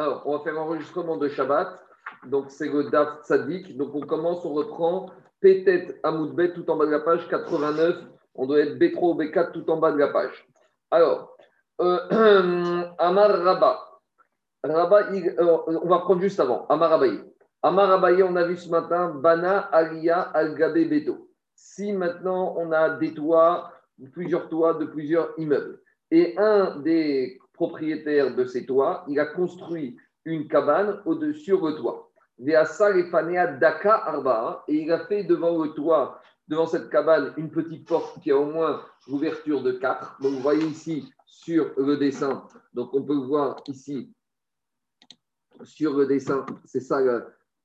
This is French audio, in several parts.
Alors, on va faire l'enregistrement de Shabbat. Donc, c'est le Daf. Donc, on commence, on reprend Pétet Amoudbet tout en bas de la page 89. On doit être B3 ou B4 tout en bas de la page. Alors, euh, Amar Rabba. Euh, on va prendre juste avant. Amar Rabaye. Amar on a vu ce matin Bana Alia Al Beto. Si maintenant on a des toits, plusieurs toits de plusieurs immeubles, et un des propriétaires de ces toits, il a construit une cabane au-dessus le toit. Arba, et il a fait devant le toit, devant cette cabane, une petite porte qui a au moins l'ouverture de 4. Donc vous voyez ici sur le dessin, donc on peut voir ici sur le dessin, c'est ça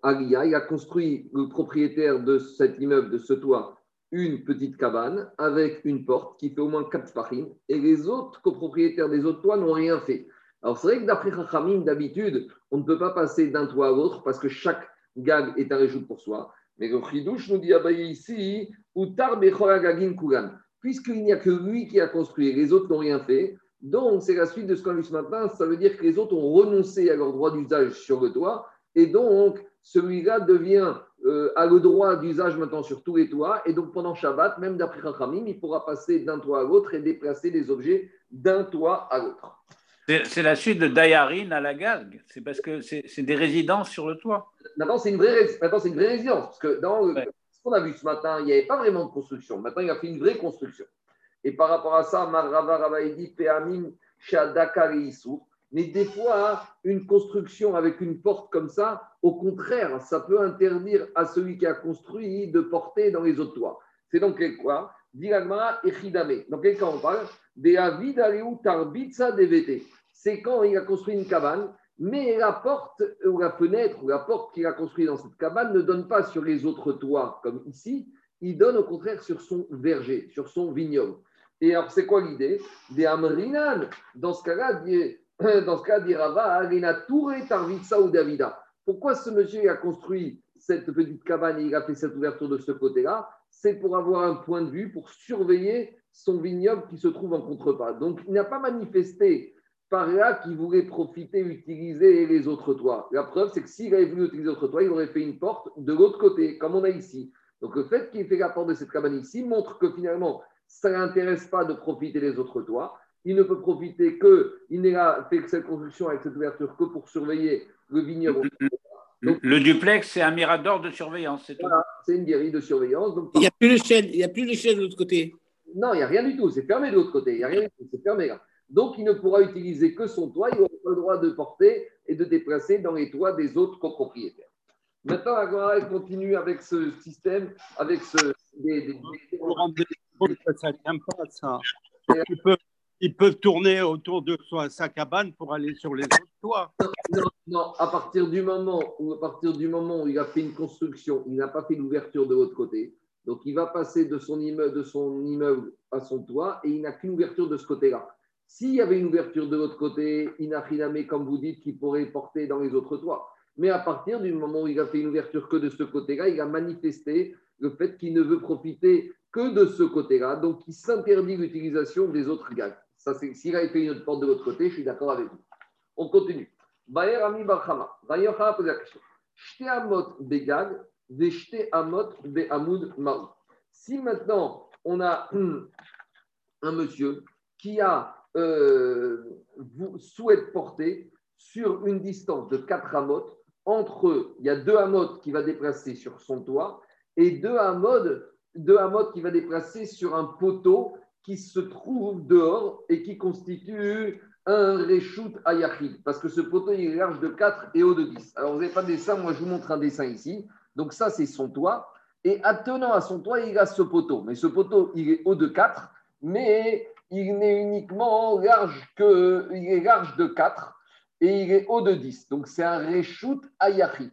Alia. Il a construit le propriétaire de cet immeuble, de ce toit, une petite cabane avec une porte qui fait au moins 4 farines et les autres copropriétaires des autres toits n'ont rien fait. Alors c'est vrai que d'après Chachamim, d'habitude, on ne peut pas passer d'un toit à l'autre parce que chaque gag est un réjout pour soi. Mais le Chidouche nous dit ah ben, ici, Utar Kugan, puisqu'il n'y a que lui qui a construit, les autres n'ont rien fait. Donc c'est la suite de ce qu'on a vu ce matin, ça veut dire que les autres ont renoncé à leur droit d'usage sur le toit et donc celui-là devient euh, a le droit d'usage maintenant sur tous les toits. Et donc, pendant Shabbat, même d'après Rachamim, il pourra passer d'un toit à l'autre et déplacer les objets d'un toit à l'autre. C'est la suite de Dayarin à la Galg. C'est parce que c'est des résidences sur le toit. Maintenant, c'est une, vraie, une vraie résidence. Parce que dans ce qu'on a vu ce matin, il n'y avait pas vraiment de construction. Maintenant, il a fait une vraie construction. Et par rapport à ça, Marava Ravaidi, Peamim, Shadaka mais des fois, une construction avec une porte comme ça, au contraire, ça peut interdire à celui qui a construit de porter dans les autres toits. C'est donc quoi Diragma Echidame. Dans quel cas on parle? Tarbitsa DVT. C'est quand il a construit une cabane, mais la porte ou la fenêtre ou la porte qu'il a construite dans cette cabane ne donne pas sur les autres toits comme ici, il donne au contraire sur son verger, sur son vignoble. Et alors, c'est quoi l'idée? Des Amrinan, dans ce cas-là, dans ce cas, dit Rava, Tarvitsa ou Davida. Pourquoi ce monsieur a construit cette petite cabane et a fait cette ouverture de ce côté-là? C'est pour avoir un point de vue, pour surveiller son vignoble qui se trouve en contrepas. Donc, il n'a pas manifesté par là qu'il voulait profiter, utiliser les autres toits. La preuve, c'est que s'il avait voulu utiliser les autres toits, il aurait fait une porte de l'autre côté, comme on a ici. Donc, le fait qu'il ait fait la porte de cette cabane ici montre que finalement, ça ne l'intéresse pas de profiter des autres toits il ne peut profiter que, il n'a fait cette construction avec cette ouverture que pour surveiller le vigneron. le, duplex, c'est un mirador de surveillance, c'est voilà, C'est une guérille de surveillance. il n'y a plus l'échelle, il n'y a plus l'échelle de l'autre côté. Non, il n'y a rien du tout, c'est fermé de l'autre côté, il n'y a rien du tout, c'est fermé là. Donc, il ne pourra utiliser que son toit, il n'aura pas le droit de porter et de déplacer dans les toits des autres copropriétaires. Maintenant, la continue avec ce système, avec ce. Des, des, des, ça pas, ça ils peuvent tourner autour de sa cabane pour aller sur les autres toits. Non, non, à partir du moment où, à partir du moment où il a fait une construction, il n'a pas fait l'ouverture de l'autre côté. Donc, il va passer de son immeuble, à son toit et il n'a qu'une ouverture de ce côté-là. S'il y avait une ouverture de l'autre côté, il n'a rien à comme vous dites, qu'il pourrait porter dans les autres toits. Mais à partir du moment où il a fait une ouverture que de ce côté-là, il a manifesté le fait qu'il ne veut profiter que de ce côté-là. Donc, il s'interdit l'utilisation des autres gags. Ça, c'est, s'il avait fait une autre porte de l'autre côté, je suis d'accord avec vous. On continue. Bayer Ami Barchama. Bayer pose la question. Shte amot begag, ve shte amot be maou. Si maintenant on a un monsieur qui a euh, souhaite porter sur une distance de 4 amotes, entre eux, il y a deux amotes qui va déplacer sur son toit et deux amotes, deux amotes qui va déplacer sur un poteau qui se trouve dehors et qui constitue un reshoot ayachid, parce que ce poteau il est large de 4 et haut de 10. Alors vous n'avez pas de dessin, moi je vous montre un dessin ici. Donc ça c'est son toit. Et attenant à son toit, il a ce poteau. Mais ce poteau, il est haut de 4, mais il n'est uniquement large que, il est large de 4 et il est haut de 10. Donc c'est un reshoot ayachid.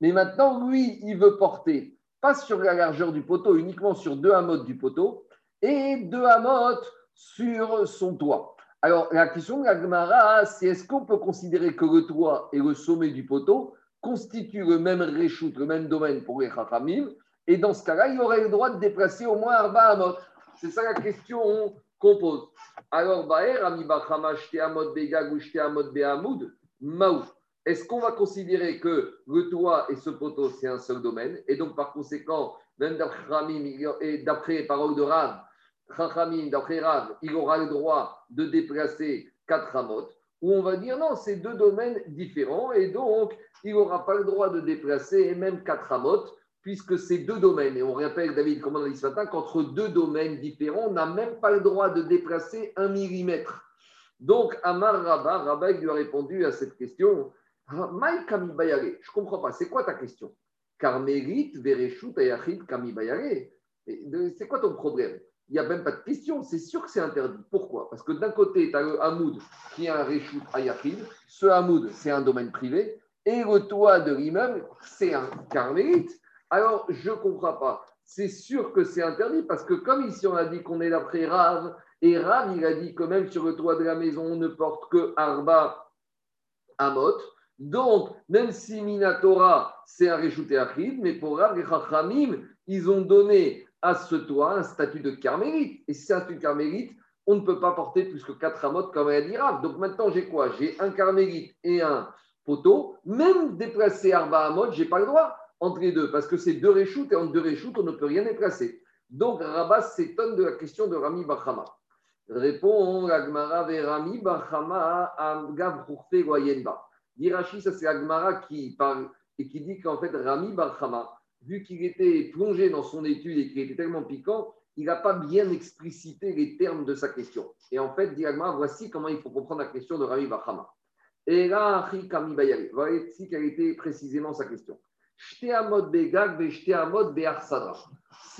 Mais maintenant, lui, il veut porter, pas sur la largeur du poteau, uniquement sur deux amotes du poteau, et deux Hamot sur son toit. Alors, la question de la Gemara, c'est est-ce qu'on peut considérer que le toit et le sommet du poteau constituent le même réchoute, le même domaine pour les Chachamim? Et dans ce cas-là, il aurait le droit de déplacer au moins Arba Hamot. C'est ça la question qu'on pose. Alors, Baer, Ami Bachama, Amot Begag ou Amot Behamoud, Maou. est-ce qu'on va considérer que le toit et ce poteau, c'est un seul domaine? Et donc, par conséquent, même d'après Ramim et d'après parole de Rav, d'après Rav, il aura le droit de déplacer quatre ramotes. Ou on va dire non, c'est deux domaines différents et donc il n'aura pas le droit de déplacer même quatre ramotes puisque c'est deux domaines. Et on rappelle, David, comme on a dit ce matin, qu'entre deux domaines différents, on n'a même pas le droit de déplacer un millimètre. Donc, Amar Rabba, Rabba lui a répondu à cette question. Ah, je ne comprends pas, c'est quoi ta question? Carmélite, Vereshut, Ayachid, Kamibayare. C'est quoi ton problème? Il n'y a même pas de question, c'est sûr que c'est interdit. Pourquoi? Parce que d'un côté, tu as le Hamoud qui est un Reshut Ayachid. Ce Hamoud, c'est un domaine privé. Et le toit de l'immeuble, c'est un Carmélite. Alors, je ne comprends pas. C'est sûr que c'est interdit parce que comme ici on a dit qu'on est d'après Rav, et Rav il a dit que même sur le toit de la maison on ne porte que Arba Amot. Donc, même si Minatora c'est un réchouté Achid, mais pour Rav et Chachamim, ils ont donné à ce toit un statut de carmélite. Et si c'est un statut de carmélite, on ne peut pas porter plus que 4 Amot comme dit Rav. Donc maintenant j'ai quoi? J'ai un carmélite et un poteau. Même déplacer Arba Amot, je n'ai pas le droit entre les deux, parce que c'est deux réchoutes et entre deux réchoutes, on ne peut rien déplacer. Donc Rabat s'étonne de la question de Rami Bachama. Répond Agmara Rami Bachama Gavrourte Goyenba. Dirachi, ça c'est Agmara qui parle et qui dit qu'en fait Rami Bachama, vu qu'il était plongé dans son étude et qu'il était tellement piquant, il n'a pas bien explicité les termes de sa question. Et en fait, dit voici comment il faut comprendre la question de Rami Bachama. Et là, Voici quelle était précisément sa question. Si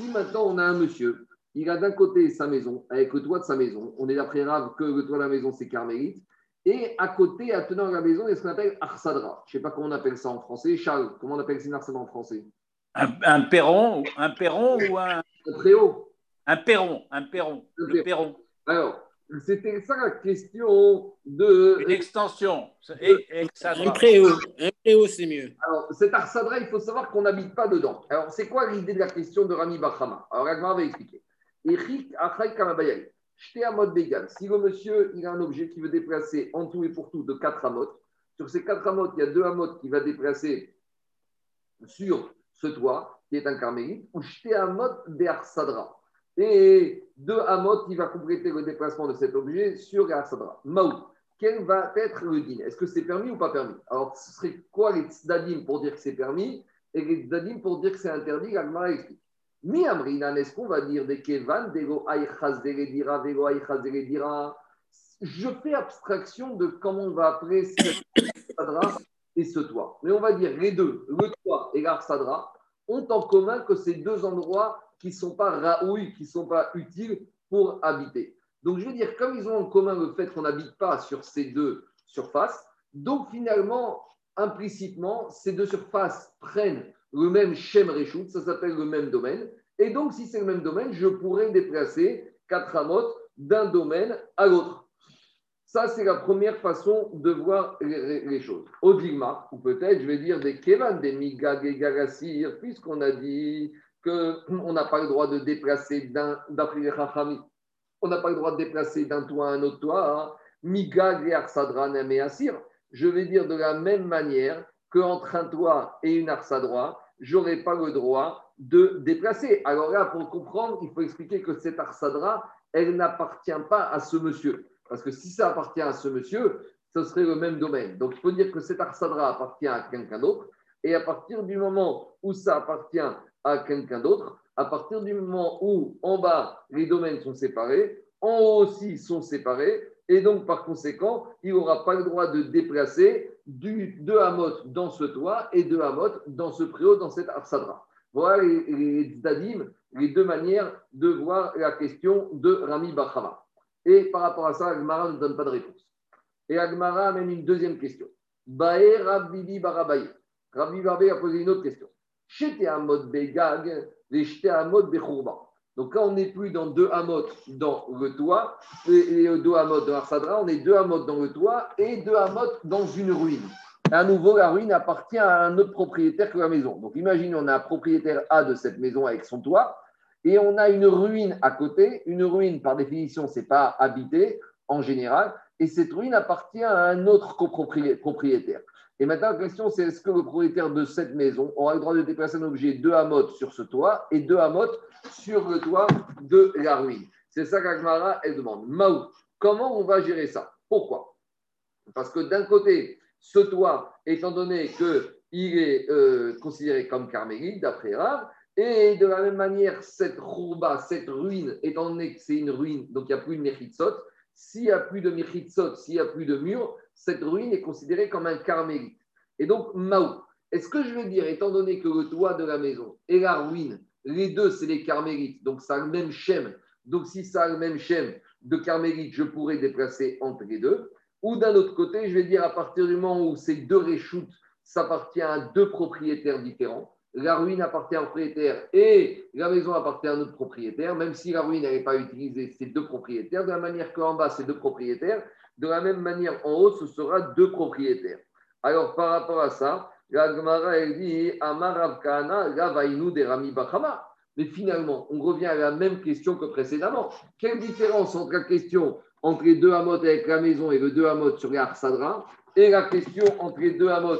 maintenant on a un monsieur, il a d'un côté sa maison, avec le toit de sa maison, on est d'après Rav que le toit de la maison c'est carmélite, et à côté, attenant la maison, il y a ce qu'on appelle arsadra. Je ne sais pas comment on appelle ça en français. Charles, comment on appelle ça en français? Un, perron, un perron ou un. Un préau. Un perron, un perron. Le perron. Alors, c'était ça la question de. Une extension. un préau, un préau c'est mieux. Alors, cet arsadra, il faut savoir qu'on n'habite pas dedans. Alors, c'est quoi l'idée de la question de Rami Bachama Alors, Ragnar va expliquer. Si le monsieur il a un objet qui veut déplacer en tout et pour tout de 4 amotes, sur ces 4 amotes, il y a 2 amotes qui va déplacer sur ce toit, qui est un carmélite, ou jeter amot de arsadra et de Hamot qui va compléter le déplacement de cet objet sur Sadra. Maou, quel va être le din? Est-ce que c'est permis ou pas permis? Alors, ce serait quoi les tzdadim pour dire que c'est permis et les tzdadim pour dire que c'est interdit? L'Agmara explique. Mi amrinan, est-ce qu'on va dire des kevan, dego aichaz dira, vego aichaz dira? Je fais abstraction de comment on va appeler cette sadra ce toit. Mais on va dire les deux, le toit et l'arsadra, ont en commun que ces deux endroits qui ne sont pas raouilles, qui ne sont pas utiles pour habiter. Donc, je veux dire, comme ils ont en commun le fait qu'on n'habite pas sur ces deux surfaces, donc finalement, implicitement, ces deux surfaces prennent le même Shem Reshut, ça s'appelle le même domaine. Et donc, si c'est le même domaine, je pourrais déplacer quatre amotes d'un domaine à l'autre. Ça, c'est la première façon de voir les, choses. Odigma, ou peut-être, je vais dire des Kevan, des Migag et puisqu'on a dit qu'on n'a pas le droit de déplacer d'après les on n'a pas le droit de déplacer d'un toit à un autre toit. Hein. Migag et Arsadra Asir. Je vais dire de la même manière qu'entre un toit et une arsadra, je n'aurai pas le droit de déplacer. Alors là, pour comprendre, il faut expliquer que cette arsadra, elle n'appartient pas à ce monsieur. Parce que si ça appartient à ce monsieur, ce serait le même domaine. Donc il faut dire que cette arsadra appartient à quelqu'un d'autre. Et à partir du moment où ça appartient à quelqu'un d'autre, à partir du moment où en bas les domaines sont séparés, en haut aussi sont séparés, et donc par conséquent, il n'aura pas le droit de déplacer du, deux hamot dans ce toit et deux hamot dans ce préau, dans cette arsadra. Voilà les, les, les deux manières de voir la question de Rami Bachama. Et par rapport à ça, Agmara ne donne pas de réponse. Et Agmara amène une deuxième question. Bae Rabbi Barabaye. Rabbi Barabaye a posé une autre question. Donc là, on n'est plus dans deux hamot dans le toit, et deux hamot dans Arsadra, on est deux hamot dans le toit et deux hamot dans une ruine. À nouveau, la ruine appartient à un autre propriétaire que la maison. Donc imagine, on a un propriétaire A de cette maison avec son toit, et on a une ruine à côté. Une ruine, par définition, ce n'est pas habité en général. et cette ruine appartient à un autre copropriétaire. Et maintenant, la question, c'est est-ce que le propriétaire de cette maison aura le droit de déplacer un objet de Hamot sur ce toit et de Hamot sur le toit de la ruine? C'est ça qu'Agmara, elle demande. Maou, comment on va gérer ça? Pourquoi? Parce que d'un côté, ce toit, étant donné qu'il est euh, considéré comme carmélite, d'après Rav, et de la même manière, cette rouba, cette ruine, étant donné que c'est une ruine, donc il n'y a plus de mechitsot, s'il n'y a plus de mechitsot, s'il n'y a plus de mur, cette ruine est considérée comme un carmélite. Et donc, Maou, est-ce que je veux dire, étant donné que le toit de la maison et la ruine, les deux, c'est les carmélites, donc ça a le même schème. Donc, si ça a le même schème de carmélite, je pourrais déplacer entre les deux. Ou d'un autre côté, je vais dire, à partir du moment où ces deux réchoutes, ça appartient à deux propriétaires différents, la ruine appartient un propriétaire et la maison appartient à un autre propriétaire, même si la ruine n'avait pas utilisé ces deux propriétaires, de la manière qu'en bas, c'est deux propriétaires, de la même manière, en haut, ce sera deux propriétaires. Alors, par rapport à ça, la Gemara, elle dit Amarav Kana, de Rami Bachama. Mais finalement, on revient à la même question que précédemment. Quelle différence entre la question entre les deux Hamot avec la maison et les deux Hamot sur les Arsadra et la question entre les deux Hamot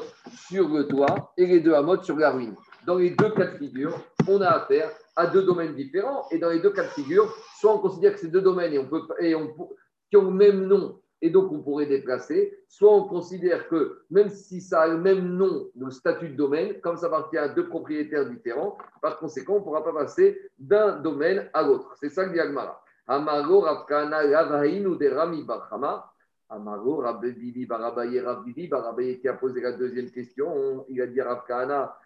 sur le toit et les deux Hamot sur la ruine? Dans les deux cas de figure, on a affaire à deux domaines différents. Et dans les deux cas de figure, soit on considère que ces deux domaines qui ont le même nom et donc on pourrait déplacer. Soit on considère que même si ça a le même nom, le statut de domaine, comme ça appartient à deux propriétaires différents, par conséquent, on ne pourra pas passer d'un domaine à l'autre. C'est ça que dit Agmara. Amaro Ravkana Lavainu de Rami Bachama. Amaro Rabbi Barabaye Rabbi Barabaye qui a posé la deuxième question. Il a dit Ravkana Ata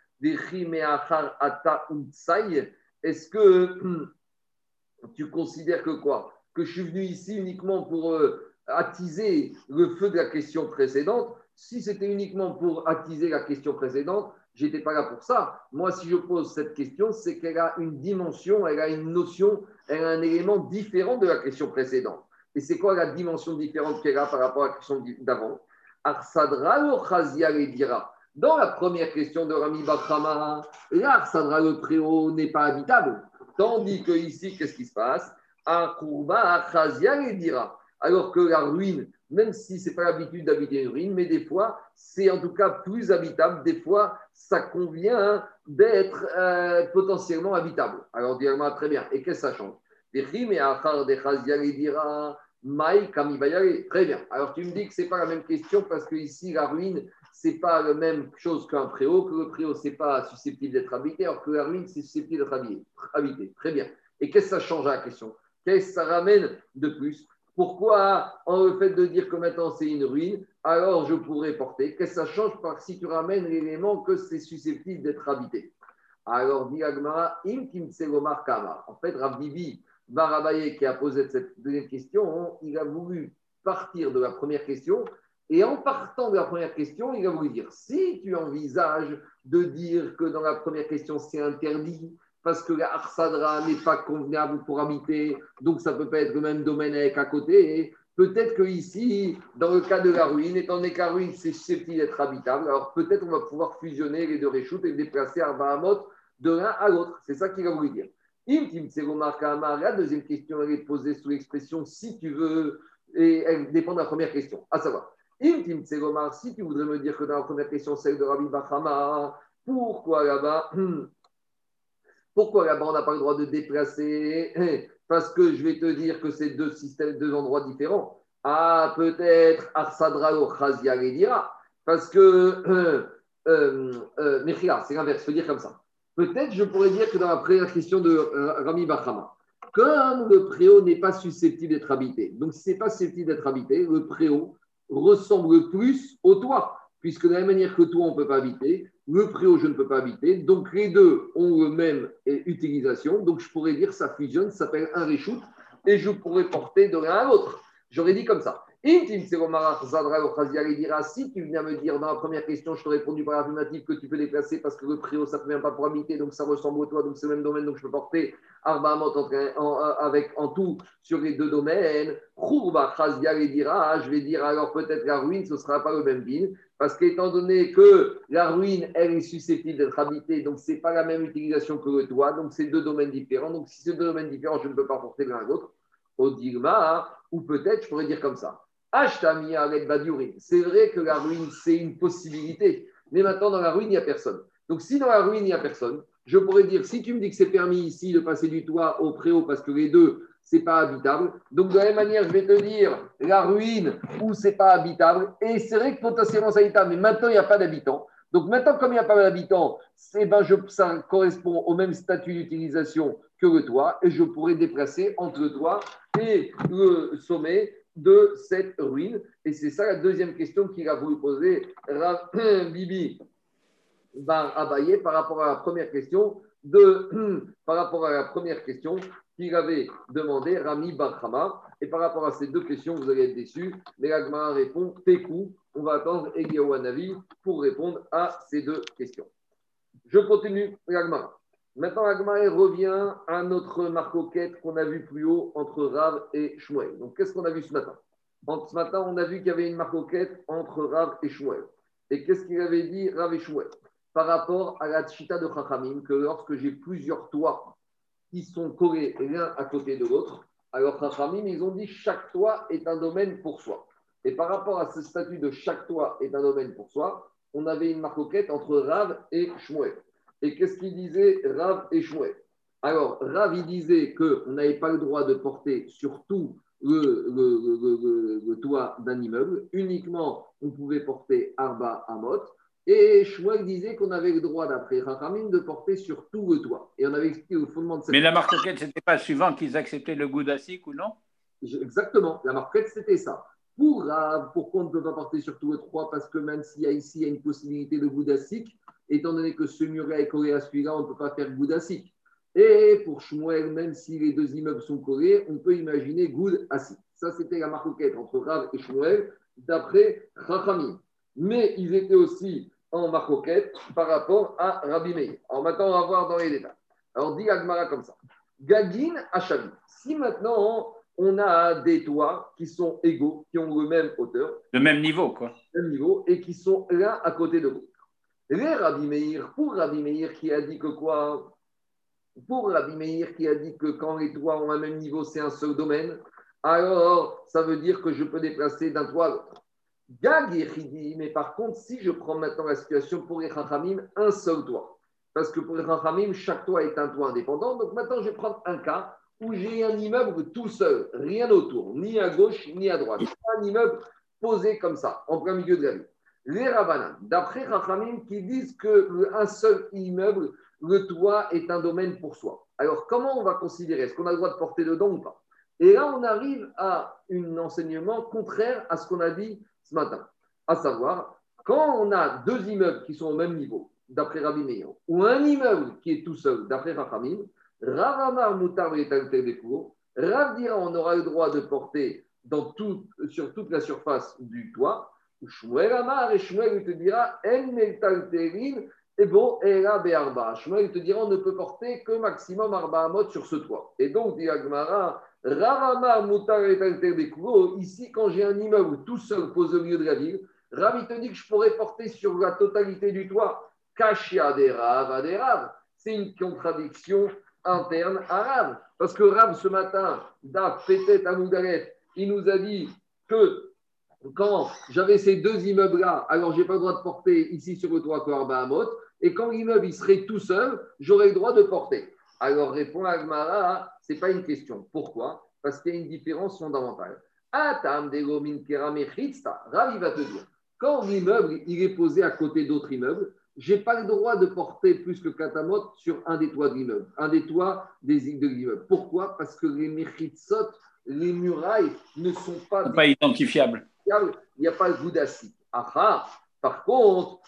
Est-ce que tu considères que quoi? Que je suis venu ici uniquement pour. Euh, attiser le feu de la question précédente. Si c'était uniquement pour attiser la question précédente, j'étais pas là pour ça. Moi, si je pose cette question, c'est qu'elle a une dimension, elle a une notion, elle a un élément différent de la question précédente. Et c'est quoi la dimension différente qu'elle a par rapport à la question d'avant? Arsadra le dira. Dans la première question de Rami Bakrama, là, Arsadra le préau n'est pas habitable. Tandis que ici, qu'est-ce qui se passe? Akurba le dira. Alors que la ruine, même si ce n'est pas l'habitude d'habiter une ruine, mais des fois, c'est en tout cas plus habitable. Des fois, ça convient d'être euh, potentiellement habitable. Alors, directement, très bien. Et qu'est-ce que ça change? Très bien. Alors, tu me dis que ce n'est pas la même question parce que ici, la ruine, ce n'est pas la même chose qu'un préau, que le préau, ce n'est pas susceptible d'être habité, alors que la ruine, c'est susceptible d'être habité. Très bien. Et qu'est-ce que ça change à la question? Qu'est-ce que ça ramène de plus? Pourquoi, en le fait de dire que maintenant c'est une ruine, alors je pourrais porter? Qu'est-ce que ça change par si tu ramènes l'élément que c'est susceptible d'être habité? Alors, dit Agmara, im En fait, Rav Barabaye, qui a posé cette deuxième question, il a voulu partir de la première question. Et en partant de la première question, il a voulu dire si tu envisages de dire que dans la première question c'est interdit, parce que la Arsadra n'est pas convenable pour habiter, donc ça ne peut pas être le même domaine avec à côté. Peut-être que ici, dans le cas de la ruine, étant donné que ruine c'est susceptible d'être habitable, alors peut-être on va pouvoir fusionner les deux réchoutes et déplacer Arbahamot de l'un à l'autre. C'est ça qu'il a voulu dire. La deuxième question, elle est posée sous l'expression si tu veux, et elle dépend de la première question, à savoir. Si tu voudrais me dire que dans la première question, celle de Rabbi Bachama, pourquoi là-bas pourquoi là-bas on n'a pas le droit de déplacer? Parce que je vais te dire que c'est deux systèmes, deux endroits différents. Ah, peut-être Arsadra ou dira. Parce que, euh, euh, euh c'est l'inverse, faut dire comme ça. Peut-être je pourrais dire que dans la première question de euh, Rami Bachama, comme le préau n'est pas susceptible d'être habité, donc si ce n'est pas susceptible d'être habité, le préau ressemble plus au toit, puisque de la même manière que toi, on ne peut pas habiter, le préau, je ne peux pas habiter. Donc, les deux ont la même utilisation. Donc, je pourrais dire ça fusionne, ça s'appelle un reshoot, et je pourrais porter de l'un à l'autre. J'aurais dit comme ça. Si tu viens me dire dans la première question, je te répondu par l'affirmative que tu peux déplacer parce que le préau, ça ne vient pas pour habiter, donc ça ressemble au toit, donc c'est le même domaine, donc je peux porter Arba en, avec, en tout sur les deux domaines. je vais dire alors peut-être la ruine, ce ne sera pas le même ville, parce qu'étant donné que la ruine, elle est susceptible d'être habitée, donc ce n'est pas la même utilisation que le toit, donc c'est deux domaines différents. Donc si c'est deux domaines différents, je ne peux pas porter l'un à l'autre. Au digma, ou peut-être, je pourrais dire comme ça. C'est vrai que la ruine, c'est une possibilité. Mais maintenant, dans la ruine, il n'y a personne. Donc, si dans la ruine, il n'y a personne, je pourrais dire, si tu me dis que c'est permis ici de passer du toit au préau parce que les deux, c'est pas habitable. Donc, de la même manière, je vais te dire la ruine où c'est pas habitable. Et c'est vrai que potentiellement c'est habitable, mais maintenant, il n'y a pas d'habitants. Donc, maintenant, comme il n'y a pas d'habitants, ben, ça correspond au même statut d'utilisation que le toit. Et je pourrais déplacer entre le toit et le sommet de cette ruine. Et c'est ça la deuxième question qu'il a voulu poser Bibi Bar Abaye par rapport à la première question de, par rapport à la première question qu'il avait demandé Rami Barhama. Et par rapport à ces deux questions, vous allez être déçus. Mais l'Agma répond Tekou. On va attendre Eliyahu pour répondre à ces deux questions. Je continue l'Agma. Maintenant, l'Agma revient à notre marcoquette qu'on a vu plus haut entre Rav et Shmuel. Donc, qu'est-ce qu'on a vu ce matin? Ce matin, on a vu qu'il y avait une marcoquette entre Rav et Shmuel. Et qu'est-ce qu'il avait dit Rav et Shmuel? Par rapport à la chita de Chachamim, que lorsque j'ai plusieurs toits qui sont collés l'un à côté de l'autre, alors Chachamim, ils ont dit chaque toit est un domaine pour soi. Et par rapport à ce statut de chaque toit est un domaine pour soi, on avait une marcoquette entre Rav et Shmuel. Et qu'est-ce qu'il disait Rav et Shmuel? Alors, Rav, il disait qu'on n'avait pas le droit de porter sur tout le, le toit d'un immeuble, uniquement on pouvait porter Arba Amot. Et Shmuel disait qu'on avait le droit, d'après Rachamim, de porter sur tout le toit. Et on avait expliqué au fondement de cette. Mais la marquette, ce n'était pas suivant qu'ils acceptaient le goût ou non? Exactement. La marquette, c'était ça. Pour pourquoi on ne peut pas porter sur tout le toit Parce que même s'il y a ici il y a une possibilité de goût étant donné que ce muret est collé à celui-là, on ne peut pas faire d'acide. Et pour Shmuel, même si les deux immeubles sont collés, on peut imaginer goud acide. Ça, c'était la marquette entre Rav et Shmuel, d'après Rachamim. Mais ils étaient aussi en marcoquette par rapport à Rabbi Meir. Alors maintenant, on va voir dans les détails. Alors, dit Agmara comme ça. Gagin Achavi. Si maintenant on a des toits qui sont égaux, qui ont le même hauteur. Le même niveau, quoi. Le même niveau, et qui sont l'un à côté de l'autre. Les Rabbi Meir, pour Rabbi Meir qui a dit que quoi? Pour Rabbi qui a dit que quand les toits ont un même niveau, c'est un seul domaine, alors ça veut dire que je peux déplacer d'un toit à l'autre. Gag mais par contre, si je prends maintenant la situation pour les un seul toit. Parce que pour les chaque toit est un toit indépendant. Donc maintenant, je vais prendre un cas où j'ai un immeuble tout seul, rien autour, ni à gauche, ni à droite. Un immeuble posé comme ça, en plein milieu de la ville. Les Rabbanan, d'après Chachamim, qui disent qu'un seul immeuble, le toit est un domaine pour soi. Alors, comment on va considérer? Est-ce qu'on a le droit de porter dedans ou pas? Et là, on arrive à un enseignement contraire à ce qu'on a dit ce matin. À savoir, quand on a deux immeubles qui sont au même niveau, d'après Rabbi ou un immeuble qui est tout seul, d'après Rachamim, Ravamar Moutar des cours, Rav dira on aura le droit de porter sur toute la surface du toit. Shmuel Amar et Shmuel te dira En et bon, et là, Be'arba. Shmuel te dira on ne peut porter que maximum Arba Amot sur ce toit. Et donc, dit Agmara, Ravamar Moutar ici, quand j'ai un immeuble tout seul posé au milieu de la ville, Ravi te dit que je pourrais porter sur la totalité du toit. Kashia des Rav, des Rav. C'est une contradiction interne à Rav. Parce que Rav, ce matin, Daf, Pétet, Amoudalet, il nous a dit que quand j'avais ces deux immeubles-là, alors je n'ai pas le droit de porter ici sur le toit Korba Amot. Et quand l'immeuble serait tout seul, j'aurais le droit de porter. Alors répond Agmara, ce n'est pas une question. Pourquoi? Parce qu'il y a une différence fondamentale. Ravi va te dire, quand l'immeuble est posé à côté d'autres immeubles, je n'ai pas le droit de porter plus que katamot sur un des toits de l'immeuble, un des toits des îles de l'immeuble. Pourquoi? Parce que les mechitsot, les murailles ne sont pas, pas identifiables. Il n'y a pas le goût d'acide. Par contre,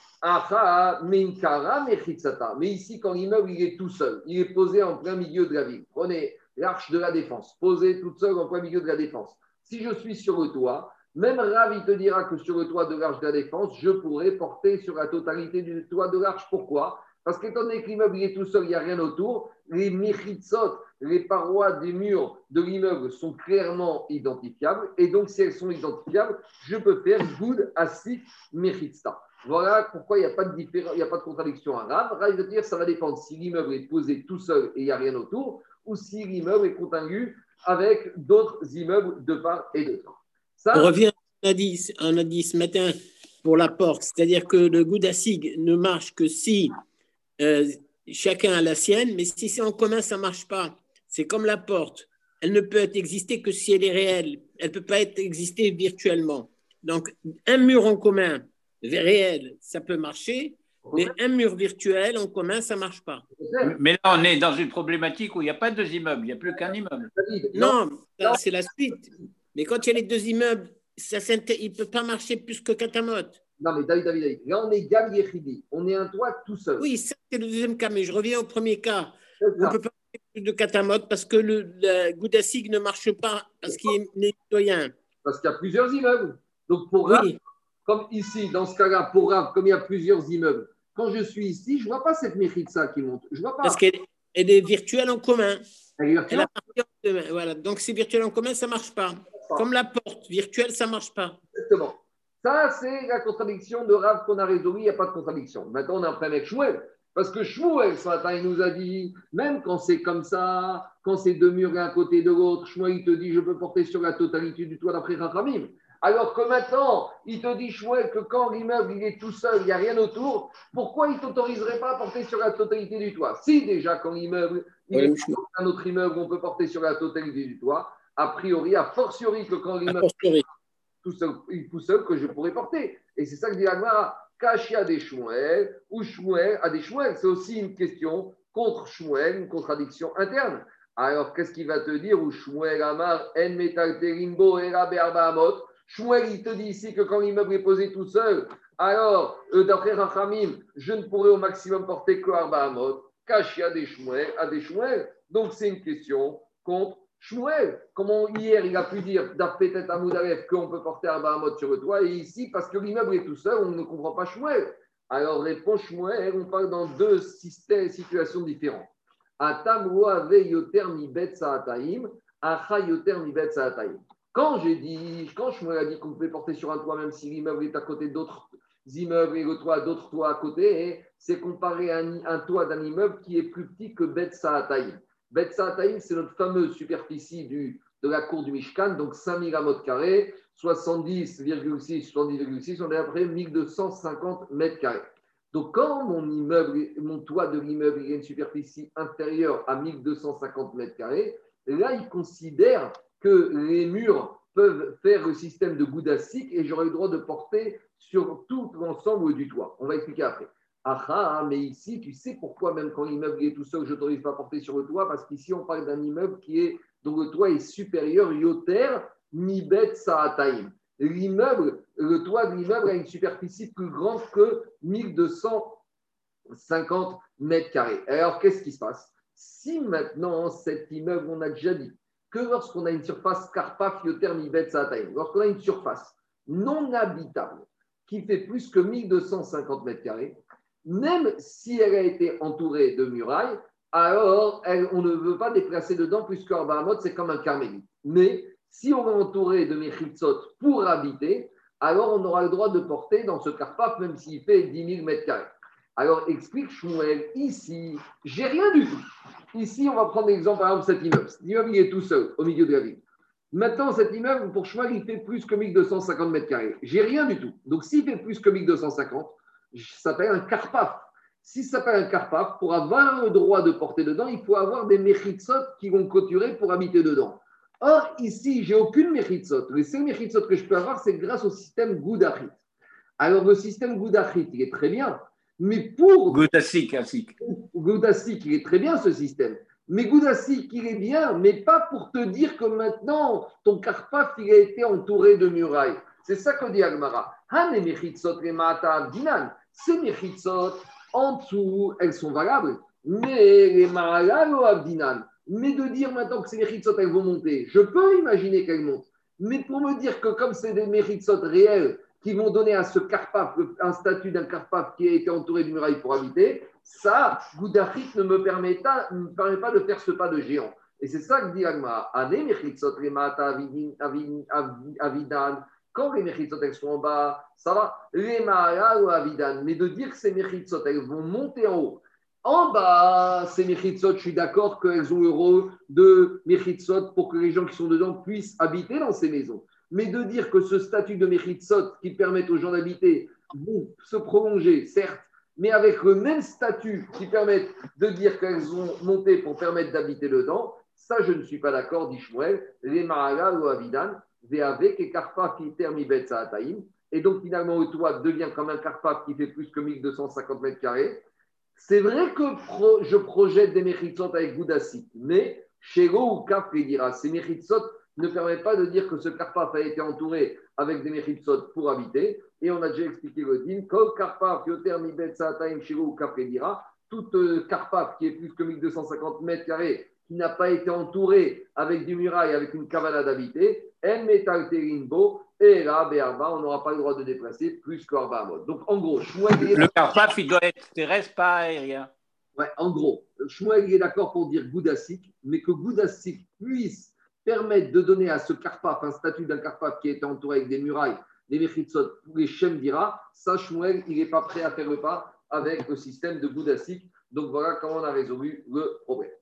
mais ici, quand l'immeuble il est tout seul, il est posé en plein milieu de la ville. Prenez l'arche de la défense, posée toute seule en plein milieu de la défense. Si je suis sur le toit, même Rav, il te dira que sur le toit de l'arche de la défense, je pourrais porter sur la totalité du toit de l'arche. Pourquoi? Parce qu'étant donné que l'immeuble est tout seul, il n'y a rien autour, les mechitsot, les parois des murs de l'immeuble sont clairement identifiables. Et donc, si elles sont identifiables, je peux faire good asik mechitsa. Voilà pourquoi il n'y a, pas de il a pas de contradiction à Rav. Rav veut dire ça va dépendre si l'immeuble est posé tout seul et il n'y a rien autour, ou si l'immeuble est contigu avec d'autres immeubles de part et d'autre. Ça, on revient on a dit ce matin pour la porte, c'est-à-dire que le Goudassig ne marche que si euh, chacun a la sienne, mais si c'est en commun, ça ne marche pas. C'est comme la porte. Elle ne peut exister que si elle est réelle. Elle ne peut pas être exister virtuellement. Donc, un mur en commun réel, ça peut marcher, mais un mur virtuel en commun, ça ne marche pas. Mais là, on est dans une problématique où il n'y a pas deux immeubles, il n'y a plus qu'un immeuble. Non, c'est la suite. Mais quand il y a les deux immeubles, ça, il ne peut pas marcher plus que Katamot. Non, mais David, David, David, là, on est Gam On est un toit tout seul. Oui, c'est le deuxième cas, mais je reviens au premier cas. On ne peut pas de Katamot parce que le, le ne marche pas parce qu'il est nettoyant. Parce qu'il y a plusieurs immeubles. Donc, pour oui. comme ici, dans ce cas-là, pour Rav, comme il y a plusieurs immeubles, quand je suis ici, je ne vois pas cette ça qui monte. Je vois pas. Parce qu'elle est virtuelle en commun. Elle est voilà. Donc, c'est virtuel en commun, ça ne marche pas. Comme la porte virtuelle, ça ne marche pas. Exactement. Ça, c'est la contradiction de Rav qu'on a résolu, il n'y a pas de contradiction. Maintenant, on est en train avec Shmuel. Parce que Shmuel, ce matin, il nous a dit, même quand c'est comme ça, quand c'est deux murs l'un côté de l'autre, Shmuel, il te dit, je peux porter sur la totalité du toit d'après Rachamim. Alors que maintenant, il te dit, Shmuel, que quand l'immeuble il est tout seul, il n'y a rien autour, pourquoi il ne t'autoriserait pas à porter sur la totalité du toit? Si déjà, quand l'immeuble, il est un autre immeuble, on peut porter sur la totalité du toit, a priori, a fortiori que quand l'immeuble tout seul, tout seul, que je pourrais porter. Et c'est ça que dit Agmara. Kachia des Shmuel ou Shmuel à des Shmuel. C'est aussi une question contre Shmuel, une contradiction interne. Alors, qu'est-ce qu'il va te dire Ou Shmuel Amar En Metal Terimbo Amot? Shmuel, il te dit ici que quand l'immeuble est posé tout seul, alors, euh, d'après Rachamim, je ne pourrais au maximum porter que Arba Amot. Kachia des Shmuel à des Shmuel. Donc, c'est une question contre Shmuel, comment hier il a pu dire d'après à Moudalef qu'on peut porter un Bahamot sur le toit, et ici, parce que l'immeuble est tout seul, on ne comprend pas Shmuel. Alors répond Shmuel, on parle dans deux systèmes, situations différentes. Quand j'ai dit, quand Shmuel a dit qu'on pouvait porter sur un toit, même si l'immeuble est à côté d'autres immeubles et le toit d'autres toits à côté, c'est comparé à un, toit d'un immeuble qui est plus petit que Bet Saataïm. Bet c'est notre fameuse superficie de la cour du Mishkan, donc 5000 amot carrés, 70,6, 70,6, on est après 1250 mètres carrés. Donc, quand mon immeuble, mon toit de l'immeuble a une superficie inférieure à 1250 mètres carrés, là, il considère que les murs peuvent faire le système de goudassique et j'aurai le droit de porter sur tout l'ensemble du toit. On va expliquer après. Ah, mais ici, tu sais pourquoi, même quand l'immeuble est tout seul, je t'autorise pas à porter sur le toit, parce qu'ici, on parle d'un immeuble qui est, dont le toit est supérieur, yoter, nibet saataim. L'immeuble, le toit de l'immeuble a une superficie plus grande que 1250 mètres carrés. Alors, qu'est-ce qui se passe? Si maintenant, cet immeuble, on a déjà dit que lorsqu'on a une surface carpaf, yoter, nibet saataim, lorsqu'on a une surface non habitable qui fait plus que 1250 mètres carrés, même si elle a été entourée de murailles, alors on ne veut pas déplacer dedans puisque Bahamot, c'est comme un carmélite. Mais si on va entourer de Mechitzot pour habiter, alors on aura le droit de porter dans ce carpaf, même s'il fait 10 000 mètres carrés. Alors explique Shmuel, ici, j'ai rien du tout. Ici, on va prendre l'exemple, par exemple, cet immeuble. Cet immeuble, il est tout seul, au milieu de la ville. Maintenant, cet immeuble, pour Shmuel, il fait plus que 1250 mètres carrés. J'ai rien du tout. Donc, s'il fait plus que 1250, ça s'appelle un carpaf. Si ça s'appelle un carpaf, pour avoir le droit de porter dedans, il faut avoir des mechitsot qui vont clôturer pour habiter dedans. Or, ici, j'ai aucune mechitsot. Les seuls mechitsot que je peux avoir, c'est grâce au système Goudachit. Alors, le système Goudachit, il est très bien. Mais pour. Goudasik, Goudasik, il est très bien ce système. Mais Goudasik, il est bien, mais pas pour te dire que maintenant, ton carpaf, il a été entouré de murailles. C'est ça que dit Agmara. Ces Mechitzot, en dessous, elles sont valables. Mais les Mahalal Abdinan. Mais de dire maintenant que ces Mechitzot, elles vont monter, je peux imaginer qu'elles montent. Mais pour me dire que comme c'est des Mechitzot réels qui vont donner à ce carpaf un statut d'un carpaf qui a été entouré de murailles pour habiter, ça, Goudachit ne me permet, pas, me permet pas de faire ce pas de géant. Et c'est ça que dit Agma. Ane Mechitzot Remata Avidan. Quand les Mechitzot sont en bas, ça va. Les ou Avidan. Mais de dire que ces Mechitzot vont monter en haut. En bas, ces Mechitzot, je suis d'accord qu'elles ont le rôle de Mechitzot pour que les gens qui sont dedans puissent habiter dans ces maisons. Mais de dire que ce statut de Mechitsot qui permet aux gens d'habiter vont se prolonger, certes, mais avec le même statut qui permet de dire qu'elles ont monté pour permettre d'habiter dedans, ça, je ne suis pas d'accord, dit Shmuel. Les Maraga ou Avidan, et donc, finalement, le devient comme un Karpa qui fait plus que 1250 mètres carrés. C'est vrai que je projette des Mechitsot avec Goudassik, mais chez ou Kaf dira, ces Mechitsot ne permettent pas de dire que ce Karpaf a été entouré avec des Mechitsot pour habiter. Et on a déjà expliqué le din, Kol Karpaf, Yoter Mibet Saataim, Chez ou Kaf dira, toute Karpaf euh, qui est plus que 1250 mètres carrés, qui n'a pas été entouré avec des murailles, avec une cavale d'habiter, En Metal et là, on n'aura pas le droit de déplacer plus qu'Arba mode. Donc, en gros, Le Karpaf, il doit être terrestre, pas aérien. Ouais, en gros, Shmuel est d'accord pour dire Goudassik, mais que Goudassik puisse permettre de donner à ce Karpaf un statut d'un Karpaf qui est entouré avec des murailles, des Mechitsot, pour les Shem dira, ça, Shmuel, il n'est pas prêt à faire le pas avec le système de Goudassik. Donc, voilà comment on a résolu le problème.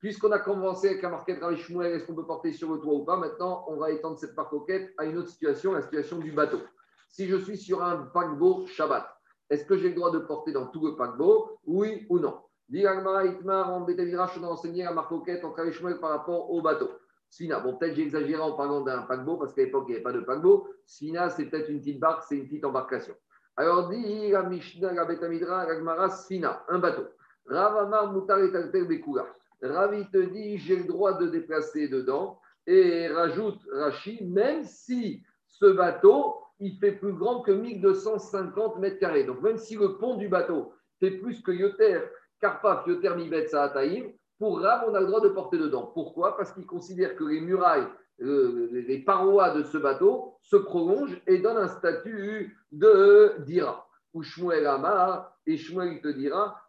Puisqu'on a commencé avec la marquette Shmuel, est-ce qu'on peut porter sur le toit ou pas Maintenant, on va étendre cette coquette à une autre situation, la situation du bateau. Si je suis sur un paquebot Shabbat, est-ce que j'ai le droit de porter dans tout le paquebot Oui ou non? Dit Itmar, en on a enseigné la marcoquette en par rapport au bateau. Sina, bon, peut-être j'ai en parlant d'un paquebot, parce qu'à l'époque, il n'y avait pas de paquebot. Sina, c'est peut-être une petite barque, c'est une petite embarcation. Alors, dit la Mishnah, la Betamidra, la Sina, un bateau. Ravamar, Mutar et Talter, Bekula. Ravi te dit, j'ai le droit de déplacer dedans. Et rajoute Rachi, même si ce bateau, il fait plus grand que 1250 mètres carrés. Donc, même si le pont du bateau fait plus que Yoter, Karpaf, Yoter, Mibet, Saataïm, pour Rav, on a le droit de porter dedans. Pourquoi? Parce qu'il considère que les murailles, euh, les parois de ce bateau se prolongent et donnent un statut de dira. Ou Shmuel Amar, et Shmuel te dira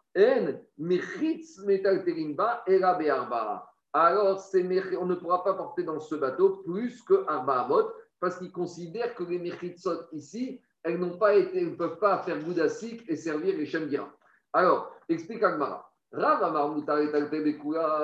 Alors, on ne pourra pas porter dans ce bateau plus que Arba Amot, parce qu'il considère que les mechitzot ici, elles n'ont pas été, ne peuvent pas faire goudassik et servir les Shemgira. Alors, explique Agmara. Rav Amar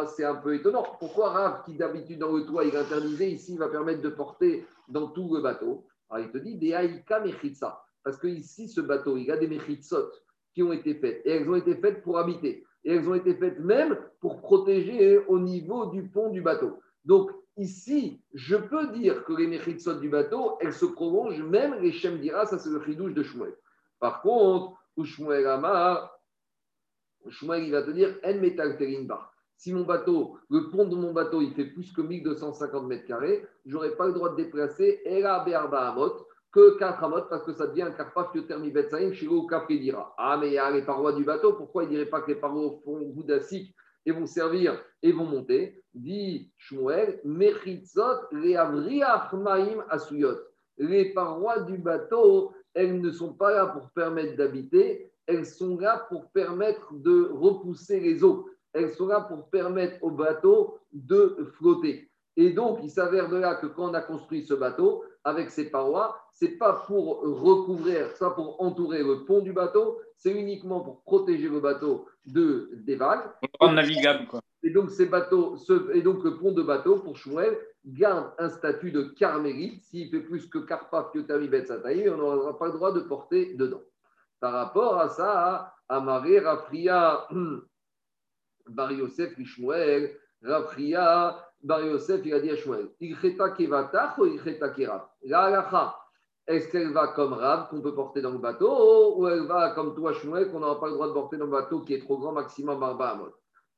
c'est un peu étonnant. Pourquoi Rav, qui d'habitude dans le toit, il est interdisé, ici, il va permettre de porter dans tout le bateau? Alors, il te dit, des Aïka Mechitza. Parce que ici, ce bateau, il a des Mechitzot qui ont été faites. Et elles ont été faites pour habiter. Et elles ont été faites même pour protéger au niveau du pont du bateau. Donc, ici, je peux dire que les méchitsot du bateau, elles se prolongent, même les Shem dira, ça c'est le chidouche de Shmuel. Par contre, Shmuel Amar, Shmuel il va te dire, en metal Si mon bateau, le pont de mon bateau, il fait plus que 1250 mètres carrés, je n'aurai pas le droit de déplacer Ela Be'arba Amot, que 4 amot parce que ça devient un karpaf yotermi betsaim chez ou dira. Ah, mais il y a les parois du bateau, pourquoi il ne dirait pas que les parois font goût et vont servir et vont monter? Dit Shmuel, mechitzot asuyot. Les parois du bateau, elles ne sont pas là pour permettre d'habiter, elles sont là pour permettre de repousser les eaux. Elles sont là pour permettre au bateau de flotter. Et donc, il s'avère de là que quand on a construit ce bateau, avec ses parois, c'est pas pour recouvrir, ça pour entourer le pont du bateau, c'est uniquement pour protéger le bateau de, des vagues. navigable, quoi. Et donc, ces bateaux, et donc le pont de bateau, pour Shmuel, garde un statut de carmélite. S'il fait plus que Karpaf, Yotami, Betsataï, on n'aura pas le droit de porter dedans. Par rapport à ça, Amaré, Rafria, Bar Yosef, Rafria, Bar Yosef, il a dit à Shmuel, Ilcheta kevatach ou Ilcheta kerav La est-ce qu'elle va comme Rav qu'on peut porter dans le bateau ou elle va comme toi, Shmuel, qu'on n'aura pas le droit de porter dans le bateau qui est trop grand, maximum Barba Amot